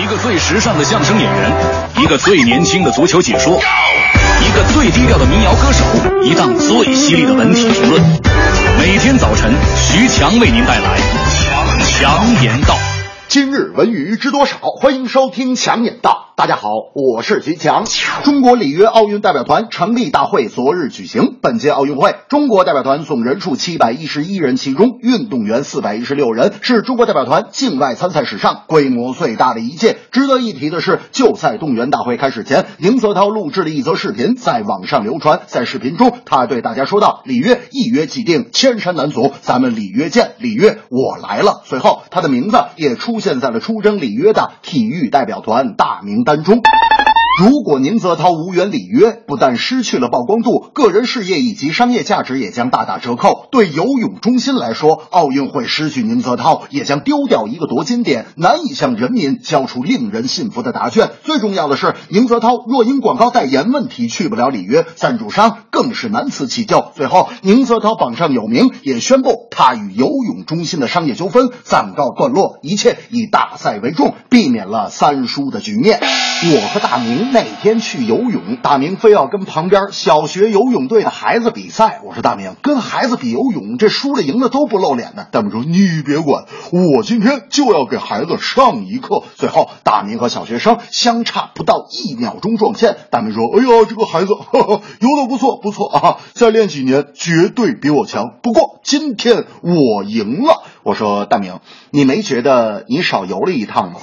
一个最时尚的相声演员，一个最年轻的足球解说，一个最低调的民谣歌手，一档最犀利的文体评论。每天早晨，徐强为您带来强强言道。今日文娱知多少？欢迎收听强言道。大家好，我是徐强。中国里约奥运代表团成立大会昨日举行。本届奥运会，中国代表团总人数七百一十一人，其中运动员四百一十六人，是中国代表团境外参赛史上规模最大的一届。值得一提的是，就在动员大会开始前，宁泽涛录制了一则视频在网上流传。在视频中，他对大家说道：“里约一约既定，千山难阻，咱们里约见，里约我来了。”随后，他的名字也出现在了出征里约的体育代表团大名单中。如果宁泽涛无缘里约，不但失去了曝光度，个人事业以及商业价值也将大打折扣。对游泳中心来说，奥运会失去宁泽涛，也将丢掉一个夺金点，难以向人民交出令人信服的答卷。最重要的是，宁泽涛若因广告代言问题去不了里约，赞助商更是难辞其咎。最后，宁泽涛榜上有名，也宣布他与游泳中心的商业纠纷暂告段落，一切以大赛为重，避免了三输的局面。我和大明那天去游泳，大明非要跟旁边小学游泳队的孩子比赛。我说大明，跟孩子比游泳，这输了赢了都不露脸的。大明说你别管，我今天就要给孩子上一课。最后，大明和小学生相差不到一秒钟撞线。大明说：“哎呀，这个孩子呵呵游的不错不错啊，再练几年绝对比我强。不过今天我赢了。”我说大明，你没觉得你少游了一趟吗？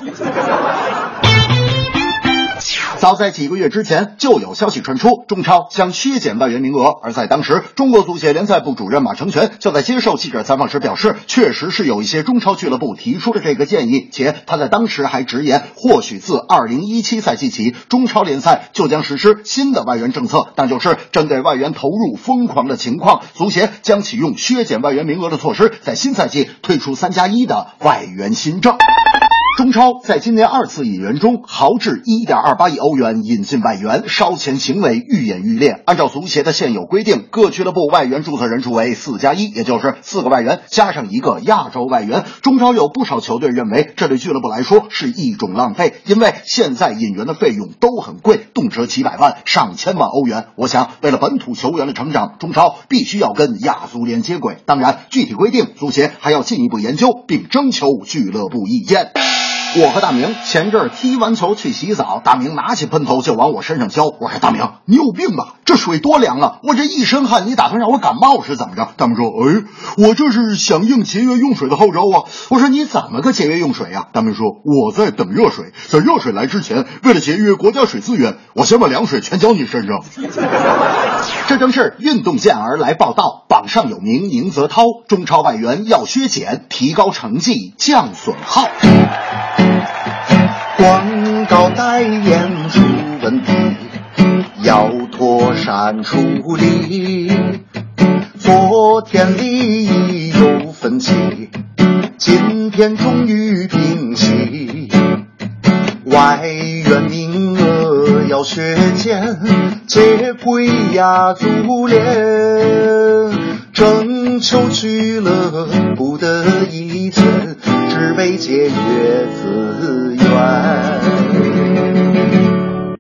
早在几个月之前，就有消息传出，中超将削减外援名额。而在当时，中国足协联赛部主任马成全就在接受记者采访时表示，确实是有一些中超俱乐部提出了这个建议，且他在当时还直言，或许自2017赛季起，中超联赛就将实施新的外援政策，那就是针对外援投入疯狂的情况，足协将启用削减外援名额的措施，在新赛季推出三加一的外援新政。中超在今年二次引援中豪掷一点二八亿欧元引进外援，烧钱行为愈演愈烈。按照足协的现有规定，各俱乐部外援注册人数为四加一，也就是四个外援加上一个亚洲外援。中超有不少球队认为，这对俱乐部来说是一种浪费，因为现在引援的费用都很贵，动辄几百万、上千万欧元。我想，为了本土球员的成长，中超必须要跟亚足联接轨。当然，具体规定足协还要进一步研究，并征求俱乐部意见。我和大明前阵儿踢完球去洗澡，大明拿起喷头就往我身上浇。我说：“大明，你有病吧？这水多凉啊！我这一身汗，你打算让我感冒是怎么着？”大明说：“哎，我这是响应节约用水的号召啊！”我说：“你怎么个节约用水呀？”大明说：“我在等热水，在热水来之前，为了节约国家水资源，我先把凉水全浇你身上。” 这正是运动健儿来报道，榜上有名宁泽涛，中超外援要削减，提高成绩降损耗。广告代言出问题，要妥善处理。昨天利益有分歧，今天终于平息。外援名额要削减，接轨亚足联，征求俱乐部的意见。只为节约资源。